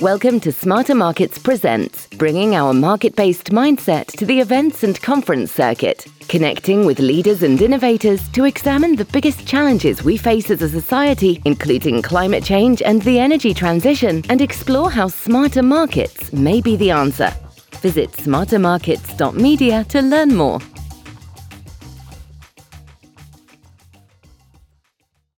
Welcome to SmarterMarkets Presents, bringing our market based mindset to the events and conference circuit, connecting with leaders and innovators to examine the biggest challenges we face as a society, including climate change and the energy transition, and explore how smarter markets may be the answer. Visit smartermarkets.media to learn more.